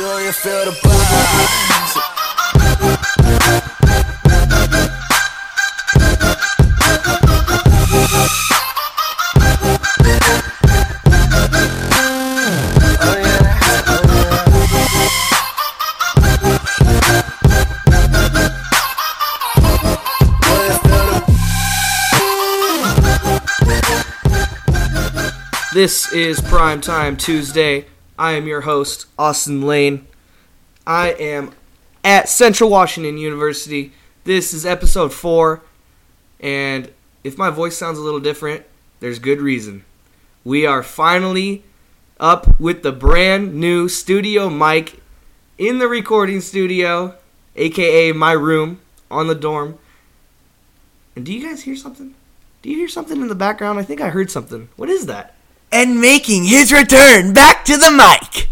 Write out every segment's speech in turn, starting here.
Do you feel the This is Prime Time Tuesday. I am your host, Austin Lane. I am at Central Washington University. This is episode four, and if my voice sounds a little different, there's good reason. We are finally up with the brand new studio mic in the recording studio, aka my room on the dorm. And do you guys hear something? Do you hear something in the background? I think I heard something. What is that? And making his return back to the mic,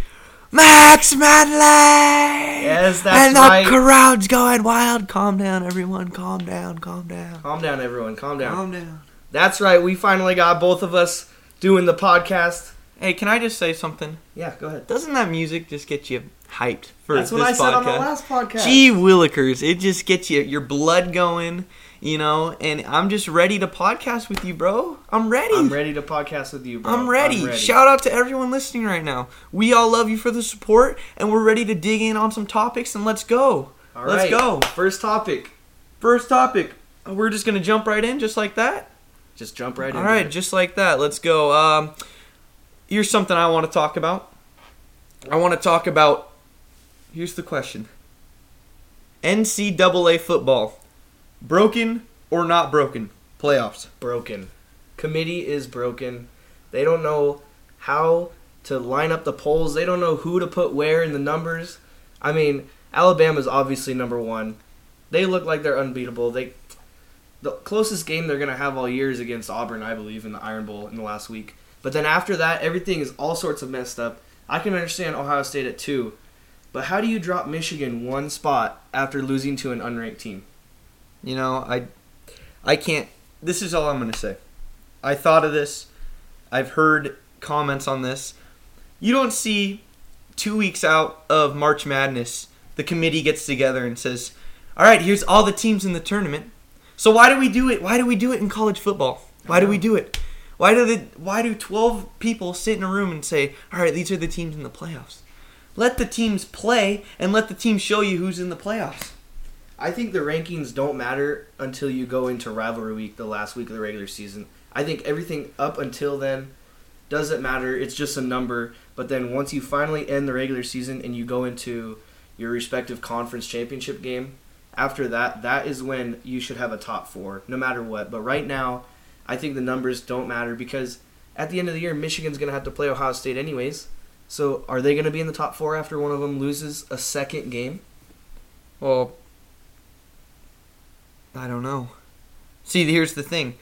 Max Madley. Yes, that's right and the right. crowd's going wild. Calm down, everyone. Calm down. Calm down. Calm down, everyone. Calm down. Calm down. That's right. We finally got both of us doing the podcast. Hey, can I just say something? Yeah, go ahead. Doesn't that music just get you hyped for That's this what I said on the last podcast. Gee willikers, it just gets you your blood going, you know. And I'm just ready to podcast with you, bro. I'm ready. I'm ready to podcast with you, bro. I'm ready. Shout out to everyone listening right now. We all love you for the support, and we're ready to dig in on some topics. And let's go. All let's right. go. First topic. First topic. We're just gonna jump right in, just like that. Just jump right in. All right, just like that. Let's go. Um, here's something I want to talk about. I want to talk about. Here's the question. NCAA football, broken or not broken? Playoffs. broken. Committee is broken. They don't know how to line up the polls. They don't know who to put where in the numbers. I mean, Alabama's obviously number one. They look like they're unbeatable. They the closest game they're gonna have all year is against Auburn, I believe, in the Iron Bowl in the last week. But then after that, everything is all sorts of messed up. I can understand Ohio State at two, but how do you drop Michigan one spot after losing to an unranked team? You know, I, I can't. This is all I'm gonna say. I thought of this. I've heard comments on this. You don't see two weeks out of March Madness, the committee gets together and says, "All right, here's all the teams in the tournament." So why do we do it? Why do we do it in college football? Why do we do it? Why do the Why do 12 people sit in a room and say, "All right, these are the teams in the playoffs"? Let the teams play and let the teams show you who's in the playoffs. I think the rankings don't matter until you go into rivalry week, the last week of the regular season. I think everything up until then doesn't matter. It's just a number. But then once you finally end the regular season and you go into your respective conference championship game, after that, that is when you should have a top four, no matter what. But right now, I think the numbers don't matter because at the end of the year, Michigan's going to have to play Ohio State anyways. So are they going to be in the top four after one of them loses a second game? Well, I don't know. See, here's the thing.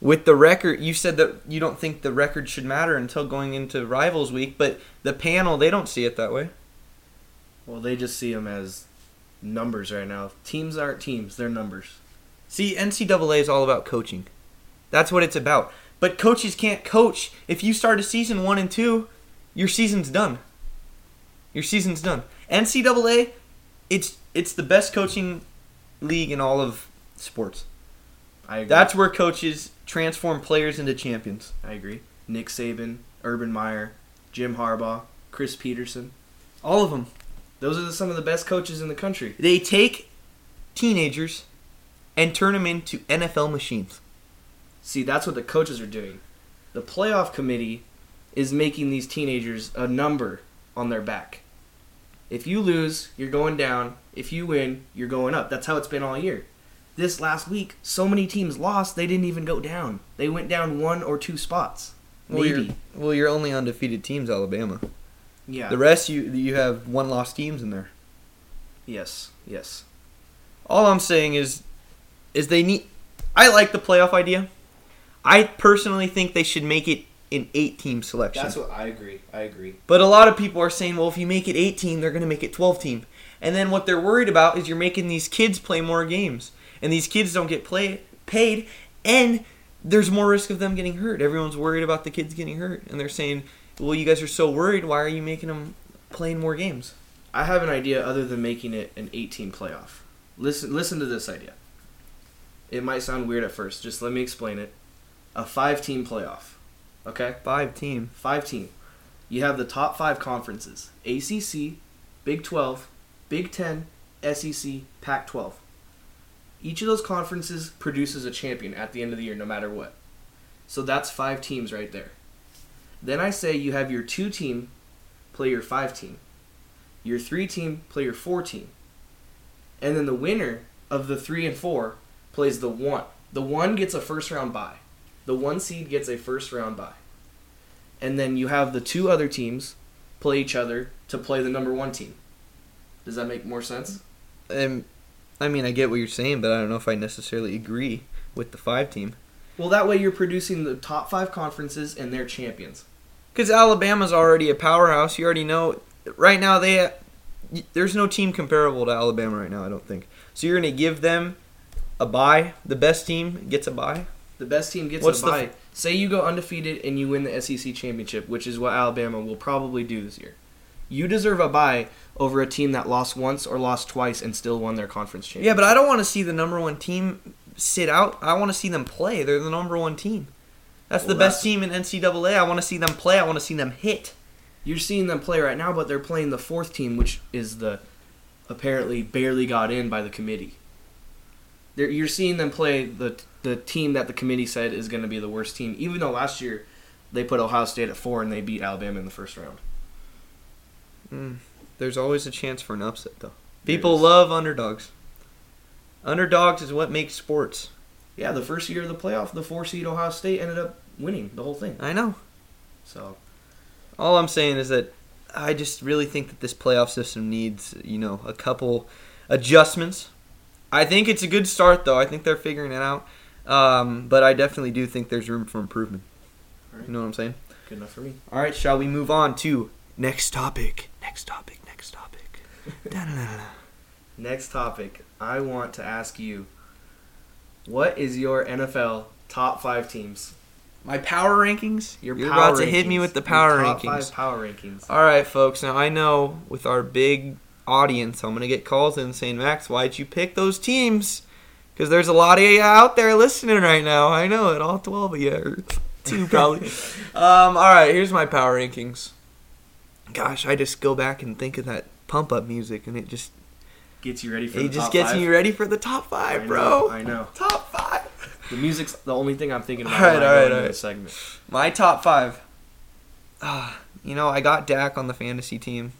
With the record, you said that you don't think the record should matter until going into Rivals Week, but the panel, they don't see it that way. Well, they just see them as numbers right now. Teams aren't teams; they're numbers. See, NCAA is all about coaching. That's what it's about. But coaches can't coach. If you start a season one and two, your season's done. Your season's done. NCAA, it's it's the best coaching league in all of sports. I agree. That's where coaches transform players into champions. I agree. Nick Saban, Urban Meyer, Jim Harbaugh, Chris Petersen. All of them. Those are the, some of the best coaches in the country. They take teenagers and turn them into NFL machines. See, that's what the coaches are doing. The playoff committee is making these teenagers a number on their back. If you lose, you're going down. If you win, you're going up. That's how it's been all year. This last week, so many teams lost, they didn't even go down. They went down one or two spots. Well, Maybe. you're, well, you're only undefeated teams, Alabama. yeah. The rest, you you have one loss teams in there. yes. Yes. All I'm saying is, is they need. I like the playoff idea. I personally think they should make it an eight-team selection. That's what I agree. I agree. But a lot of people are saying, well, if you make it 18, they're going to make it 12 team. And then what they're worried about is you're making these kids play more games. And these kids don't get play, paid. And there's more risk of them getting hurt. Everyone's worried about the kids getting hurt. And they're saying, well, you guys are so worried. Why are you making them playing more games? I have an idea other than making it an 18 playoff. Listen, listen to this idea. It might sound weird at first. Just let me explain it. A five-team playoff. Okay, Five team. five team. You have the top five conferences: ACC, Big 12, Big 10, SEC, Pac 12. Each of those conferences produces a champion at the end of the year, no matter what. So that's five teams right there. Then I say you have your two team play your five team, your three team play your four team, and then the winner of the three and four plays the one. The one gets a first round bye. The one seed gets a first round bye. And then you have the two other teams play each other to play the number one team. Does that make more sense? Um, I mean, I get what you're saying, but I don't know if I necessarily agree with the five team. Well, that way you're producing the top five conferences and their champions. Because Alabama's already a powerhouse. You already know. Right now, they there's no team comparable to Alabama right now. I don't think. So you're gonna give them a bye. The best team gets a bye. The best team gets What's a the bye. Say you go undefeated and you win the SEC championship, which is what Alabama will probably do this year. You deserve a bye over a team that lost once or lost twice and still won their conference championship. Yeah, but I don't want to see the number one team sit out. I want to see them play. They're the number one team. That's Well, the best that's- team in NCAA. I want to see them play. I want to see them hit. You're seeing them play right now, but they're playing the fourth team, which is the apparently barely got in by the committee. They're, you're seeing them play the the team that the committee said is going to be the worst team, even though last year they put Ohio State at four and they beat Alabama in the first round. Mm, there's always a chance for an upset, though. People love underdogs. Underdogs is what makes sports. Yeah, the first year of the playoff, the four seed Ohio State ended up winning the whole thing. I know. So All I'm saying is that I just really think that this playoff system needs, you know, a couple adjustments. I think it's a good start, though. I think they're figuring it out. Um, but I definitely do think there's room for improvement. You know what I'm saying? good enough for me. All right, shall we move on to next topic? Next topic. Next topic. Next topic, I want to ask you, what is your NFL top five teams? My power rankings. Your You're power about to hit me with the Your power top rankings. Five power rankings. All right, folks. Now I know with our big audience, I'm gonna get calls in saying, "Max, why'd you pick those teams?" Because there's a lot of you out there listening right now. I know it, all 12 of you, two probably. um, all right, here's my power rankings. Gosh, I just go back and think of that pump up music, and it just Gets you ready for it the just top gets five. me ready for the top I five, know, bro. I know. Top five. The music's the only thing I'm thinking about. Alright, when I alright, go into alright. segment. My top five. Ah, you know, I got Dak on the fantasy team,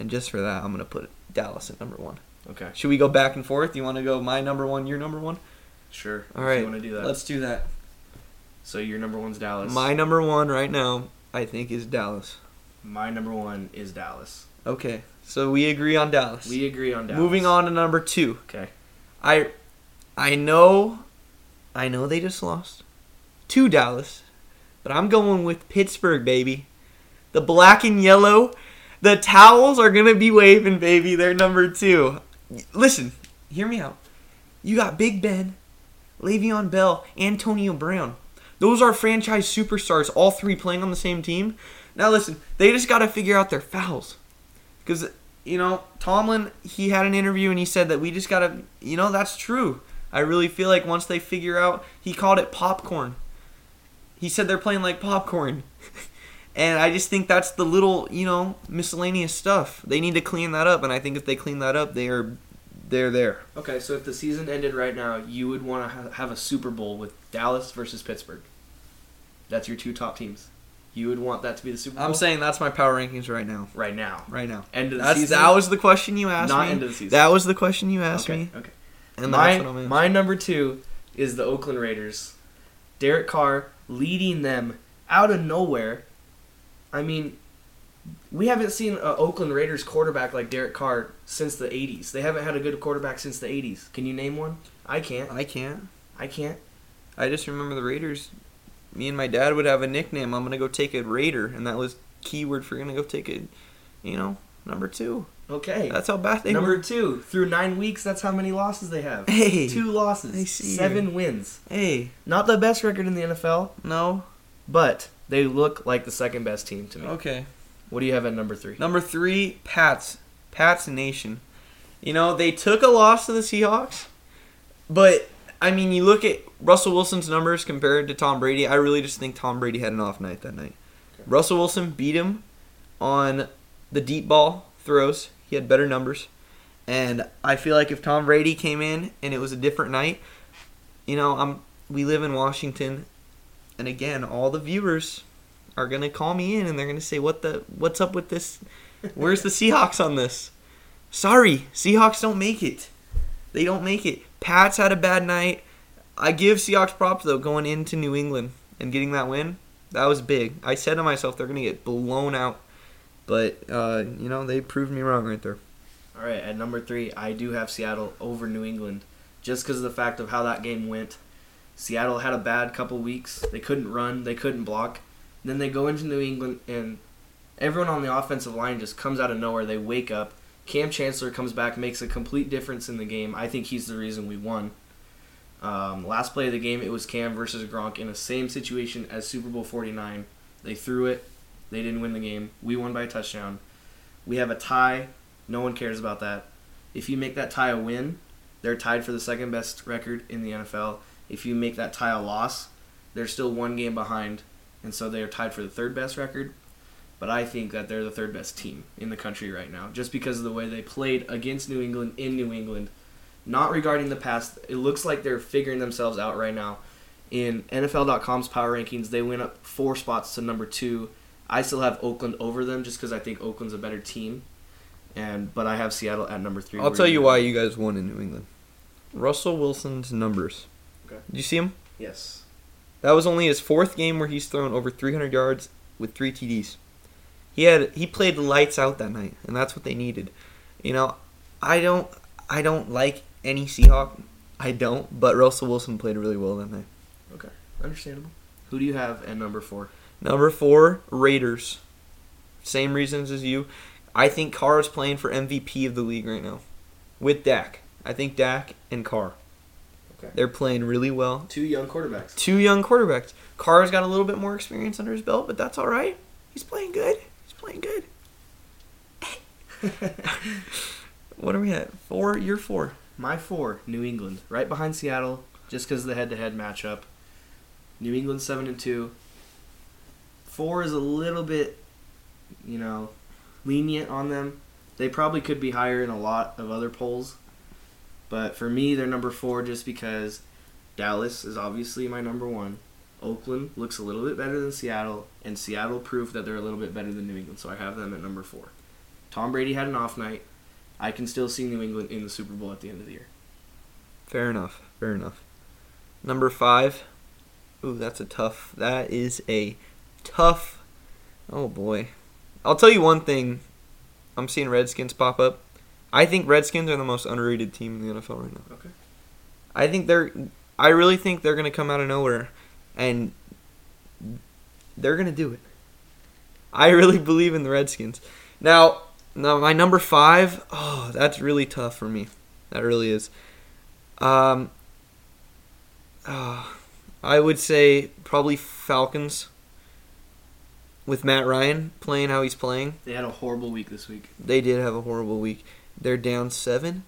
and just for that, I'm gonna put Dallas at number one. Okay, Should we go back and forth? You want to go my number one, your number one? sure. All right, you want to do that. Let's do that. so your number one's Dallas. My number one right now, I think, is Dallas. My number one is Dallas. Okay, so we agree on Dallas. We agree on Dallas. Moving on to number two. Okay. I, I know, I know they just lost to Dallas, but I'm going with Pittsburgh, baby. The black and yellow, the towels are gonna be waving, baby. They're number two. Listen, hear me out. You got Big Ben, Le'Veon Bell, Antonio Brown. Those are franchise superstars, all three playing on the same team. Now listen, they just got to figure out their fouls. Because, you know, Tomlin, he had an interview and he said that we just got to, you know, that's true. I really feel like once they figure out, he called it popcorn. He said they're playing like popcorn. and I just think that's the little, you know, miscellaneous stuff. They need to clean that up. And I think if they clean that up, they are, they're there. Okay, so if the season ended right now, you would want to ha- have a Super Bowl with Dallas versus Pittsburgh. That's your two top teams. You would want that to be the Super Bowl. I'm saying that's my power rankings right now. right now. Right now. End of the That's, season. that was the question you asked me. Not me. end of the season. That was the question you asked okay. me. Okay. And my that's what I'm my number two is the Oakland Raiders. Derek Carr leading them out of nowhere. I mean, we haven't seen an Oakland Raiders quarterback like Derek Carr since the '80s. They haven't had a good quarterback since the '80s. Can you name one? I can't. I can't. I can't. I just remember the Raiders. Me and my dad would have a nickname. I'm gonna go take a Raider, and that was keyword for gonna go take a, you know, number two. Okay. That's how bad they number were. two through nine weeks. That's how many losses they have. Hey, Two losses. I see Seven wins. hey, Not the best record in the NFL, no, but they look like the second best team to me. okay. What do you have at number three? Number three, Pats. Pats Nation. You know, they took a loss to the Seahawks, but I mean, you look at Russell Wilson's numbers compared to Tom Brady. I really just think Tom Brady had an off night that night. Russell Wilson beat him on the deep ball throws. He had better numbers. And I feel like if Tom Brady came in and it was a different night, you know, I'm we live in Washington and again, all the viewers are going to call me in and they're going to say what the what's up with this? Where's the Seahawks on this? Sorry, Seahawks don't make it. They don't make it. Pats had a bad night. I give Seahawks props though going into New England and getting that win. That was big. I said to myself they're going to get blown out. But uh, you know, they proved me wrong right there. All right, at number three, I do have Seattle over New England, just because of the fact of how that game went. Seattle had a bad couple weeks. They couldn't run, they couldn't block. Then they go into New England, and everyone on the offensive line just comes out of nowhere. They wake up. Kam Chancellor comes back, makes a complete difference in the game. I think he's the reason we won. Um, last play of the game, it was Cam versus Gronk in the same situation as Super Bowl 49. They threw it. They didn't win the game. We won by a touchdown. We have a tie. No one cares about that. If you make that tie a win, they're tied for the second best record in the NFL. If you make that tie a loss, they're still one game behind, and so they are tied for the third best record. But I think that they're the third best team in the country right now, just because of the way they played against New England in New England. Not regarding the past, it looks like they're figuring themselves out right now. In NFL.com's power rankings, they went up four spots to number two. I still have Oakland over them just because I think Oakland's a better team, and but I have Seattle at number three. I'll tell you why you guys won in New England. Russell Wilson's numbers. Okay. Did you see him? Yes. That was only his fourth game where he's thrown over 300 yards with three TDs. He had he played lights out that night, and that's what they needed. You know, I don't I don't like any Seahawk. I don't, but Russell Wilson played really well that night. Okay, understandable. Who do you have at number four? Number four, Raiders. Same reasons as you. I think Carr is playing for MVP of the league right now, with Dak. I think Dak and Carr. Okay. They're playing really well. Two young quarterbacks. Two young quarterbacks. Carr's got a little bit more experience under his belt, but that's all right. He's playing good. He's playing good. What are we at? Four? You're four. My four, New England, right behind Seattle, just because of the head-to-head matchup. New England seven and two. Four is a little bit, you know, lenient on them. They probably could be higher in a lot of other polls, but for me, they're number four just because Dallas is obviously my number one. Oakland looks a little bit better than Seattle, and Seattle proved that they're a little bit better than New England, so I have them at number four. Tom Brady had an off night. I can still see New England in the Super Bowl at the end of the year. Fair enough. Fair enough. Number five. Ooh, that's a tough. That is a tough. Oh boy. I'll tell you one thing. I'm seeing Redskins pop up. I think Redskins are the most underrated team in the NFL right now. Okay. I think they're. I really think they're gonna come out of nowhere, and they're gonna do it. I really believe in the Redskins. Now, now my number five. Oh, that's really tough for me. That really is. Um. ah, I would say probably Falcons. With Matt Ryan playing how he's playing, They had a horrible week this week. they did have a horrible week. They're down seven.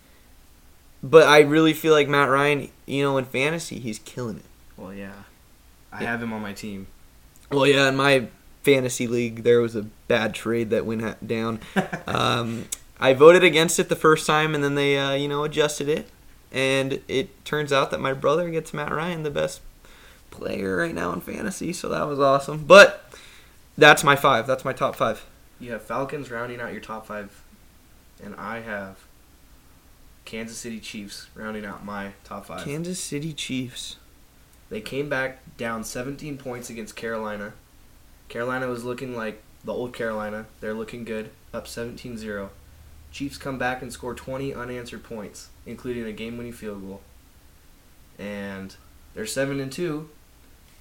But I really feel like Matt Ryan, you know, in fantasy, he's killing it. Well, yeah. I Yeah. have him on my team. Well, yeah, in my fantasy league, there was a bad trade that went down. um, I voted against it the first time, and then they, uh, you know, adjusted it. And it turns out that my brother gets Matt Ryan, the best player right now in fantasy, so that was awesome. But that's my five. That's my top five. You have Falcons rounding out your top five, and I have Kansas City Chiefs rounding out my top five. Kansas City Chiefs. They came back down 17 points against Carolina. Carolina was looking like the old Carolina. They're looking good, up 17 0. Chiefs come back and score 20 unanswered points, including a game winning field goal. And they're 7 and 2.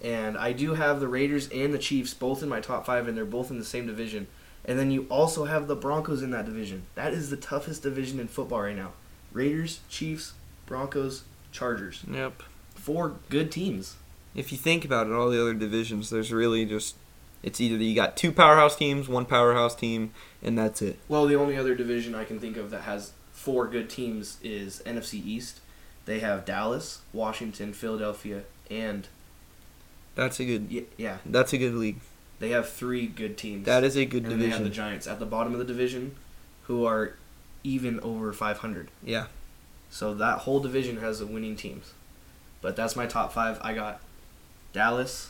And I do have the Raiders and the Chiefs both in my top five, and they're both in the same division. And then you also have the Broncos in that division. That is the toughest division in football right now. Raiders, Chiefs, Broncos, Chargers. Yep. Four good teams. If you think about it, all the other divisions, there's really just It's either you got two powerhouse teams, one powerhouse team, and that's it. Well, the only other division I can think of that has four good teams is NFC East. They have Dallas, Washington, Philadelphia, and That's a good. y- yeah, That's a good league. they have three good teams. That is a good and then they have the. Giants at the bottom of the division, who are even over 500. Yeah. So that whole division has the winning teams. But that's my top five. I got Dallas,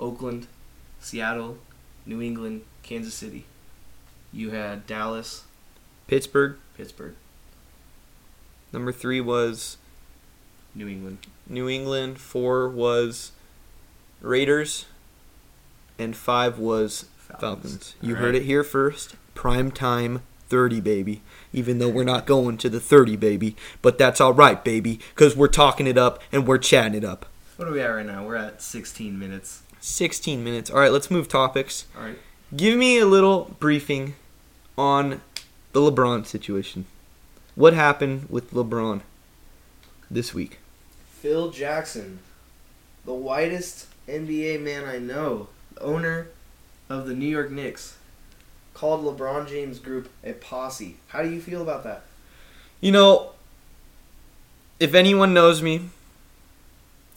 Oakland, Seattle, New England, Kansas City. You had Dallas, Pittsburgh. Pittsburgh, Number three was New England. New England. Four was Raiders, and five was Falcons. You heard it here first. Prime time 30, baby. Even though we're not going to the 30, baby. But that's all right, baby, because we're talking it up and we're chatting it up. What are we at right now? We're at 16 minutes. 16 minutes. All right, let's move topics. All right. Give me a little briefing on the LeBron situation. What happened with LeBron this week? Phil Jackson, the whitest NBA man I know, owner of the New York Knicks, called LeBron James' group a posse. How do you feel about that? You know, if anyone knows me,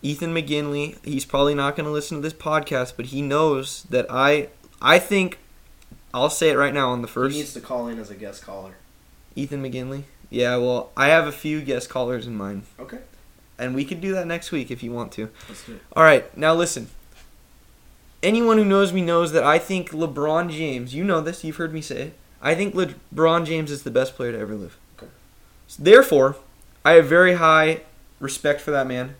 Ethan McGinley, he's probably not going to listen to this podcast, but he knows that I I think I'll say it right now on the first He needs to call in as a guest caller. Ethan McGinley. Yeah, well, I have a few guest callers in mind, Okay. and we could do that next week if you want to. Let's do it. All right, now listen. Anyone who knows me knows that I think LeBron James, you know this, you've heard me say it. I think LeBron James is the best player to ever live. Okay. So therefore, I have very high respect for that man.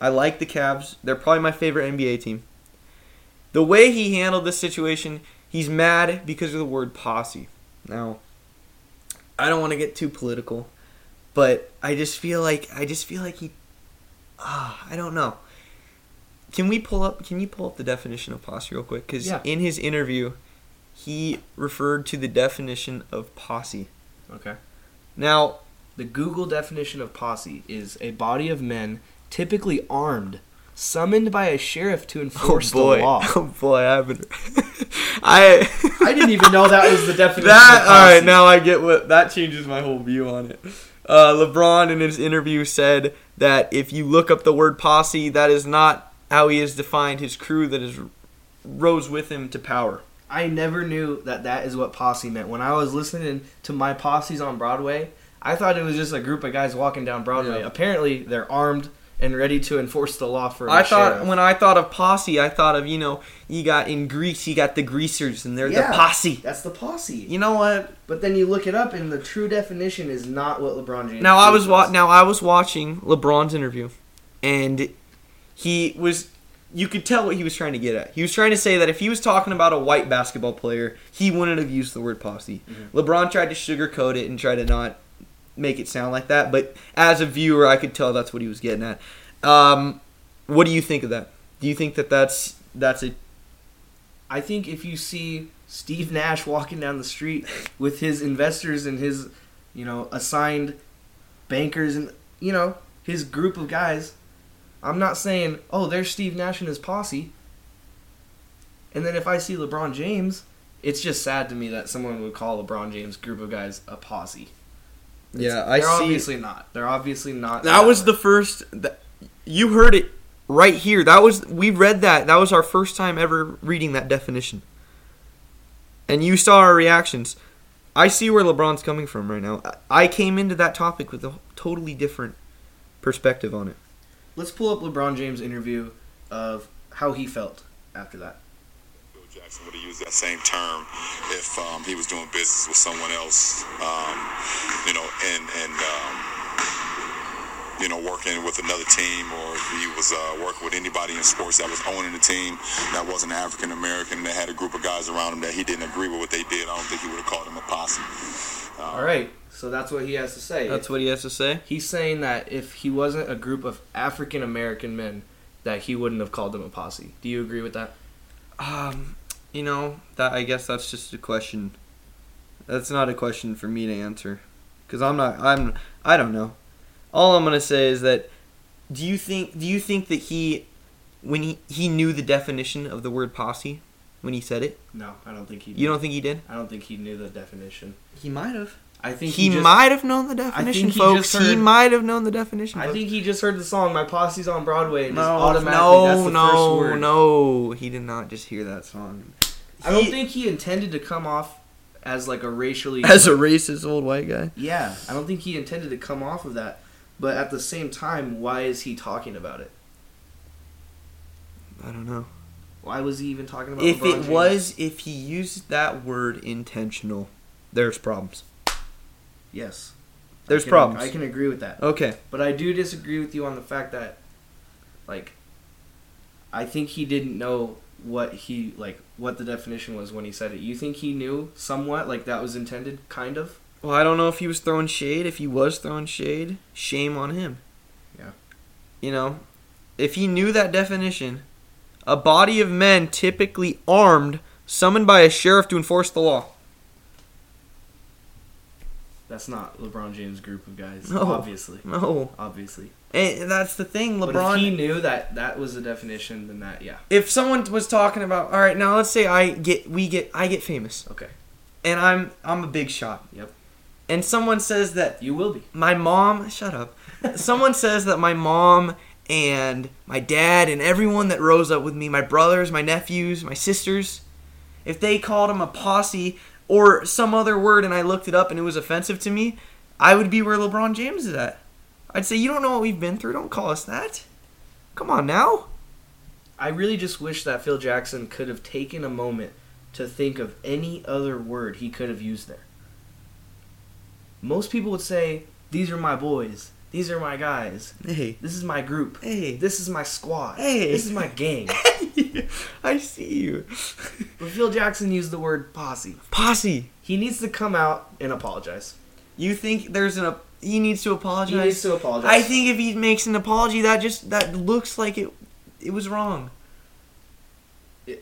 I like the Cavs. They're probably my favorite NBA team. The way he handled this situation, he's mad because of the word posse. Now, I don't want to get too political, but I just feel like I just feel like he ah, I don't know. Can we pull up? Can you pull up the definition of posse real quick? Because Yeah. in his interview, he referred to the definition of posse. Okay. Now, The Google definition of posse is a body of men, typically armed, summoned by a sheriff to enforce oh boy, the law. oh boy, I haven't. I I didn't even know that was the definition. that all right. Now I get what that changes my whole view on it. Uh, LeBron in his interview said that if you look up the word posse, that is not how he has defined his crew that has rose with him to power. I never knew that that is what posse meant. When I was listening to my posses on Broadway, I thought it was just a group of guys walking down Broadway. Yeah. Apparently, they're armed and ready to enforce the law for. I thought sheriff. when I thought of posse, I thought of you know you got in Grease you got the greasers and they're Yeah. the posse. that's the posse. You know what? But then you look it up, and the true definition is not what LeBron James. Now I was wa- now I was watching LeBron's interview, and he was. You could tell what he was trying to get at. He was trying to say that if he was talking about a white basketball player, he wouldn't have used the word posse. Mhm. LeBron tried to sugarcoat it and try to not make it sound like that, but as a viewer, I could tell that's what he was getting at. Um, what do you think of that? Do you think that that's that's a I think if you see Steve Nash walking down the street with his investors and his, you know, assigned bankers and you know his group of guys, I'm not saying, oh, there's Steve Nash and his posse. And then if I see LeBron James, it's just sad to me that someone would call LeBron James' group of guys a posse. It's- Yeah, I they're see- obviously not. They're obviously not. That was the first. That, you heard it right here. That was we read that. That was our first time ever reading that definition. And you saw our reactions. I see where LeBron's coming from right now. I came into that topic with a totally different perspective on it. Let's pull up LeBron James' interview of how he felt after that. Phil Jackson would have used that same term if um, he was doing business with someone else, um, you know, and and um, you know working with another team, or he was uh, working with anybody in sports that was owning the team that wasn't African American, that had a group of guys around him that he didn't agree with what they did. I don't think he would have called him a posse. All right, so that's what he has to say. That's what he has to say. He's saying that if he wasn't a group of African American men, that he wouldn't have called them a posse. Do you agree with that? Um, you know that I guess that's just a question. That's not a question for me to answer, because I'm not. I'm. I don't know. All I'm gonna say is that. Do you think? Do you think that he when he he knew the definition of the word posse when he said it? No, I don't think he. Did. You don't think he did? I don't think he knew the definition. He might have. I think He, he, just, might have known the definition, he folks. just He heard- might have known the definition. I folks. think he just heard the song "My Posse's on Broadway" and just no, automatically that's no, the no, first word. no. He did not just hear that song. I don't think he intended to come off as like a racially. as a racist old white guy. yeah, I don't think he intended to come off of that. But at the same time, why is he talking about it? I don't know. Why was he even talking about? If LeBron it James? was, if he used that word intentional, there's problems. yes, There's I can, problems. I can agree with that. Okay. But I do disagree with you on the fact that, like, I think he didn't know what he like what the definition was when he said it. You think he knew somewhat, like that was intended, kind of? Well, I don't know if he was throwing shade. If he was throwing shade, shame on him. Yeah. You know, if he knew that definition, a body of men typically armed, summoned by a sheriff to enforce the law. That's not LeBron James' group of guys. No. Obviously, No. obviously. And that's the thing, But LeBron. if he knew that that was the definition, then that yeah. if someone was talking about, all right, now let's say I get, we get, I get famous, Okay. and I'm, I'm a big shot. Yep. And someone says that You will be. my mom shut up someone says that my mom and my dad and everyone that rose up with me my brothers my nephews my sisters if they called him a posse or some other word and i looked it up and it was offensive to me i would be where lebron james is at i'd say you don't know what we've been through don't call us that come on now I really just wish that Phil Jackson could have taken a moment to think of any other word he could have used there. Most people would say, These are my boys. These are my guys. hey This is my group. hey This is my squad. Hey. This is my gang. i see you But Phil Jackson used the word posse. posse He needs to come out and apologize. you think there's an he needs to apologize He needs to apologize. I think if he makes an apology, that just that looks like it it was wrong.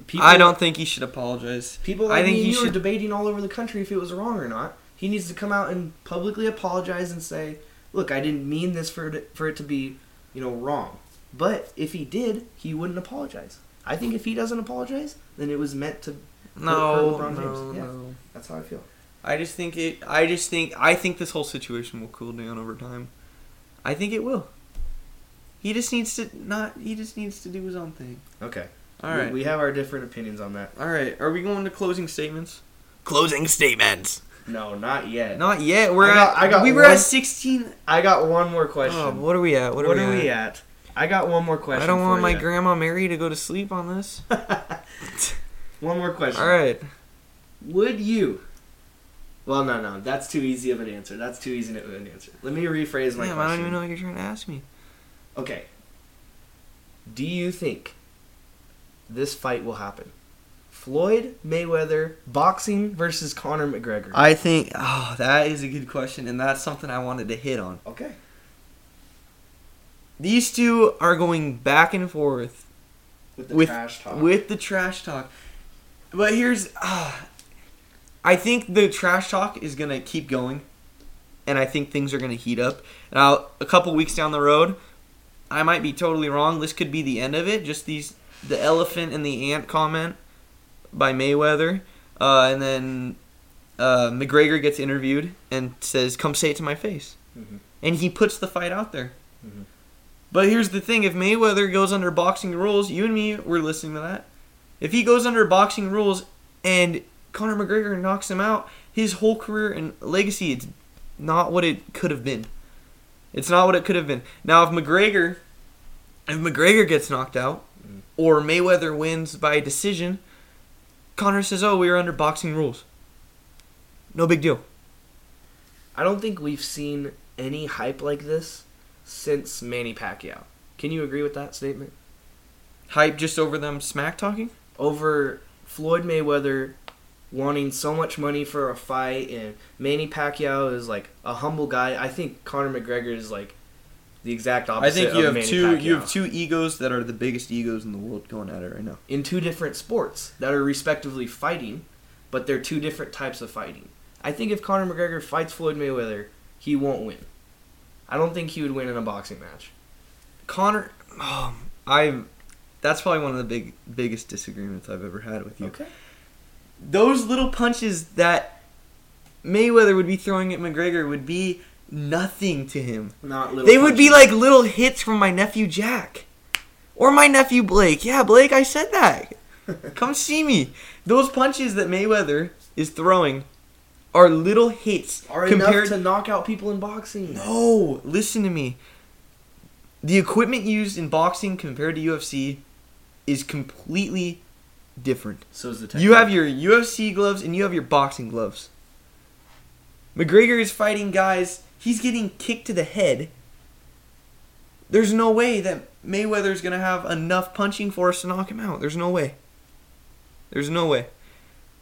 People, I don't think he should apologize. People I think me he should... are debating all over the country if it was wrong or not. He needs to come out and publicly apologize and say, "Look, I didn't mean this for it, for it to be, you know, wrong." But if he did, he wouldn't apologize. I think if he doesn't apologize, then it was meant to. No, LeBron no, James, yeah. no. That's how I feel. I just think it. I just think. I think this whole situation will cool down over time. I think it will. He just needs to not. He just needs to do his own thing. Okay. All right. We- We, have our different opinions on that. All right. Are we going to closing statements? Closing statements. No, not yet. Not yet. We're I got- at. I got we were one- at sixteen. I got one more oh, question. Oh, what are we at? What what are, are we, we at? at? I got one more question. I don't want my grandma Mary to go to sleep on this. One more question. All right. Would you? Well, no, no, that's too easy of an answer. That's too easy of an answer. Let me rephrase my Damn, question. I don't even know what you're trying to ask me. Okay. Do you think this fight will happen? Floyd Mayweather boxing versus Conor McGregor. I think oh, that is a good question, and that's something I wanted to hit on. okay. These two are going back and forth With the With- trash talk. with the trash talk. But here's, ah, I think the trash talk is gonna keep going, and I think things are gonna heat up. Now, a couple weeks down the road, I might be totally wrong. This could be the end of it. Just these, the elephant and the ant comment by Mayweather, uh, and then uh, McGregor gets interviewed and says, "Come say it to my face," Mhm. and he puts the fight out there. Mhm. But here's the thing: if Mayweather goes under boxing rules, you and me were listening to that. If he goes under boxing rules and Conor McGregor knocks him out, his whole career and legacy it's not what it could have been. It's not what it could have been. Now if McGregor if McGregor gets knocked out Mm. or Mayweather wins by decision, Conor says, "Oh, we were under boxing rules." No big deal. I don't think we've seen any hype like this since Manny Pacquiao. Can you agree with that statement? Hype just over them smack talking? Over Floyd Mayweather wanting so much money for a fight, and Manny Pacquiao is like a humble guy. I think Conor McGregor is like the exact opposite. I think you have two Pacquiao. you have two egos that are the biggest egos in the world going at it right now. in two different sports that are respectively fighting, but they're two different types of fighting. I think if Conor McGregor fights Floyd Mayweather, he won't win. I don't think he would win in a boxing match. Conor, oh, um, I, that's probably one of the big biggest disagreements I've ever had with you. Okay. Those little punches that Mayweather would be throwing at McGregor would be nothing to him. Not little. They would be like little hits from my nephew Jack. Or my nephew Blake. Yeah, Blake, I said that. Come see me. Those punches that Mayweather is throwing are little hits are compared enough to knock out people in boxing. No, listen to me. The equipment used in boxing compared to UFC is completely different. So is the You have your UFC gloves and you have your boxing gloves. McGregor is fighting guys, he's getting kicked to the head. There's no way that Mayweather's going to have enough punching force to knock him out. There's no way. There's no way.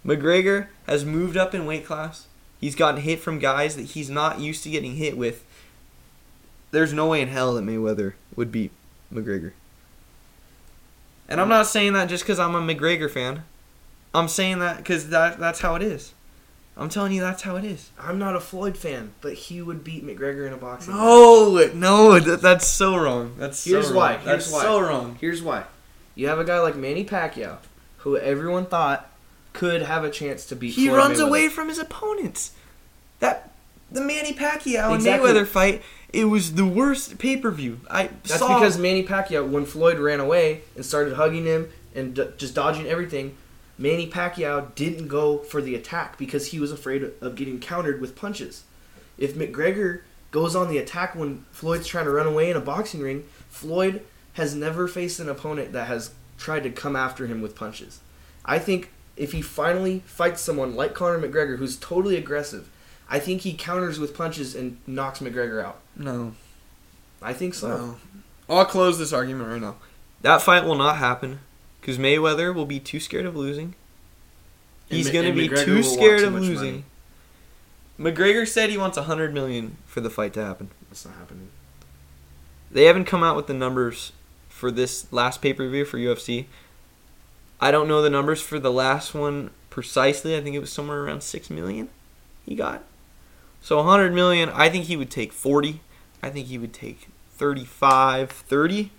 McGregor has moved up in weight class. He's gotten hit from guys that he's not used to getting hit with. There's no way in hell that Mayweather would beat McGregor. And I'm not saying that just because I'm a McGregor fan. I'm saying that because that, that's how it is. I'm telling you that's how it is. I'm not a Floyd fan, but he would beat McGregor in a boxing. match. No, no, that, that's so wrong. That's so Here's wrong. why, here's that's why. so wrong. Here's why. You have a guy like Manny Pacquiao, who everyone thought could have a chance to beat. He Floyd runs Mayweather. away from his opponents. That the Manny Pacquiao Exactly. and Mayweather fight. It was the worst pay per view. I That's saw. because Manny Pacquiao, when Floyd ran away and started hugging him and d- just dodging everything, Manny Pacquiao didn't go for the attack because he was afraid of getting countered with punches. If McGregor goes on the attack when Floyd's trying to run away in a boxing ring, Floyd has never faced an opponent that has tried to come after him with punches. I think if he finally fights someone like Conor McGregor, who's totally aggressive, I think he counters with punches and knocks McGregor out. no, I think so. no. I'll close this argument right now. That fight will not happen because Mayweather will be too scared of losing. He's gonna and be McGregor too scared of losing. McGregor said he wants a hundred million for the fight to happen. That's not happening. They haven't come out with the numbers for this last pay per view for UFC. I don't know the numbers for the last one precisely. I think it was somewhere around six million. He got so 100 million. I think he would take 40. I think he would take 35, 30.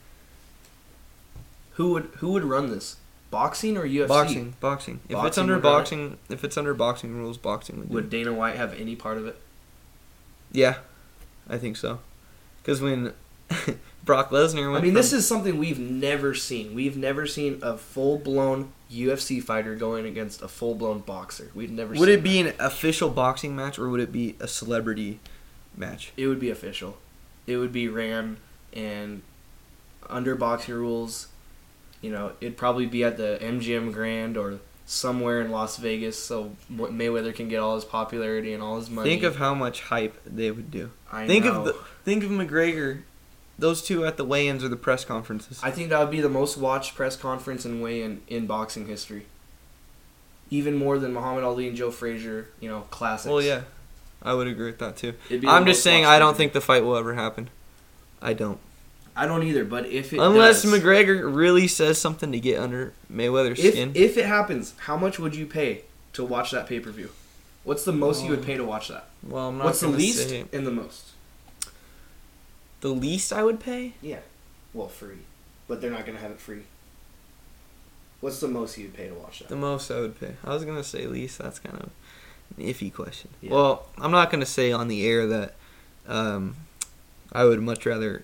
Who would who would run this? Boxing or UFC? Boxing, boxing. If it's under run it? boxing, if it's under boxing rules, boxing would. Would. Dana White have any part of it? Yeah, I think so. Because when Brock Lesnar went. I mean, from- this is something we've never seen. We've never seen a full blown UFC fighter going against a full blown boxer. We've never. Would seen it be an official boxing match or would it be a celebrity match? It would be official. It would be ran and under boxing rules. You know, it'd probably be at the MGM Grand or somewhere in Las Vegas, so Mayweather can get all his popularity and all his money. Think of how much hype they would do. I think know. of the think of McGregor, those two at the weigh-ins or the press conferences. I think that would be the most watched press conference and weigh-in in boxing history. Even more than Muhammad Ali and Joe Frazier, you know, classics. well, yeah, I would agree with that too. It'd be the I'm just saying I don't think the fight will ever happen. I don't. I don't either. But if it Unless does, McGregor really says something to get under Mayweather's if skin. if it happens, how much would you pay to watch that pay-per-view? What's the most you would pay to watch that? well, I'm not What's the least say- and the most? the least I would pay? Yeah, well, free, but they're not gonna have it free. What's the most you'd pay to watch that? The most I would pay. I was gonna say least. That's kind of an iffy question. Yeah. Well, I'm not gonna say on the air that um, I would much rather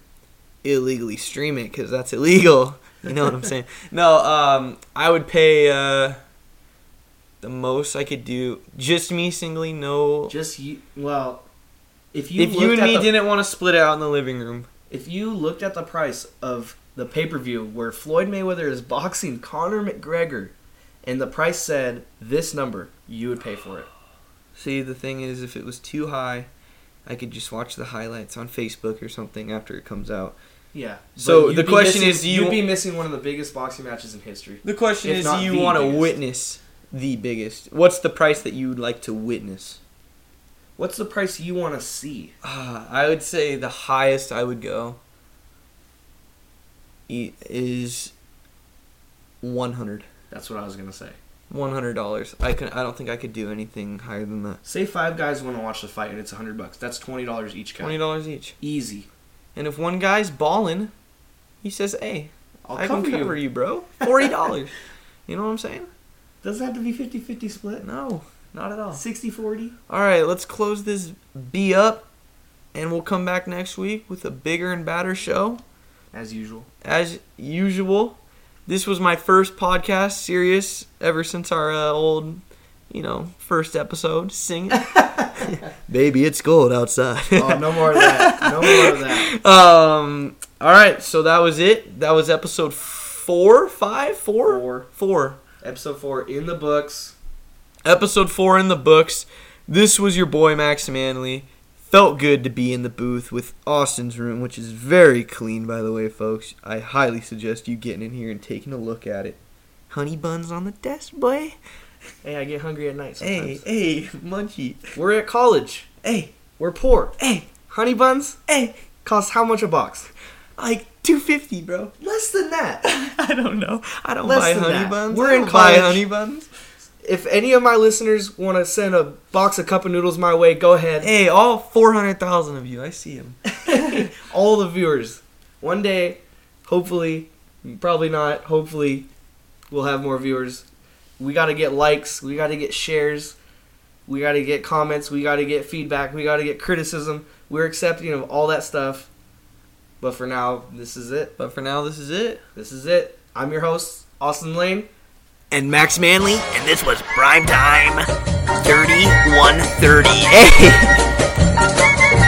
illegally stream it because that's illegal. You know what I'm saying? No, um, I would pay uh, the most I could do. Just me singly, no. Just you. Well, if you if you and me the- didn't want to split it out in the living room, If you looked at the price of the pay per view where Floyd Mayweather is boxing Conor McGregor, and the price said this number, you would pay for it. see the thing is, if it was too high, I could just watch the highlights on Facebook or something after it comes out. Yeah. So the question missing- is, do you- you'd be missing one of the biggest boxing matches in history. The question is, do you want to witness the biggest? What's the price that you would like to witness? What's the price you want to see? Uh, I would say the highest I would go is one hundred. That's what I was gonna say. One hundred dollars. I can. I don't think I could do anything higher than that. Say five guys want to watch the fight and it's a hundred bucks. That's twenty dollars each guy. Twenty dollars each. Easy. And if one guy's balling, he says, "Hey, I'll I cover can cover you. you, bro. Forty dollars. you know what I'm saying? Doesn't have to be 50-50 split. No, not at all. 60-40. All right, let's close this B up, and we'll come back next week with a bigger and badder show. As usual. As usual, this was my first podcast, serious, ever since our uh, old, you know, first episode. Sing it. Baby, it's cold outside. Oh, no more of that. No more of that. um. All right, so that was it. That was episode four, five, four, Four. four. Episode 4 in the books. Episode four in the books. This was your boy Max Manley. Felt good to be in the booth with Austin's room, which is very clean, by the way, folks. I highly suggest you getting in here and taking a look at it. Honey buns on the desk, boy. Hey, I get hungry at night Hey, sometimes. hey, munchie. We're at college. Hey, We're poor. hey, Honey buns hey. cost how much a box? Like two fifty, bro. Less than that. I don't know. I don't Less buy honey that. buns. We're in college. honey buns. if any of my listeners want to send a box of cup of noodles my way, go ahead. Hey, all four hundred thousand of you, I see them. All the viewers. One day, hopefully, probably not, hopefully, we'll have more viewers. We got to get likes. We got to get shares. We got to get comments. We got to get feedback. We got to get criticism. We're accepting of all that stuff. But for now, this is it. But for now, this is it. This is it. I'm your host, Austin Lane. and Max Manley, and this was Prime Time 3130. Hey!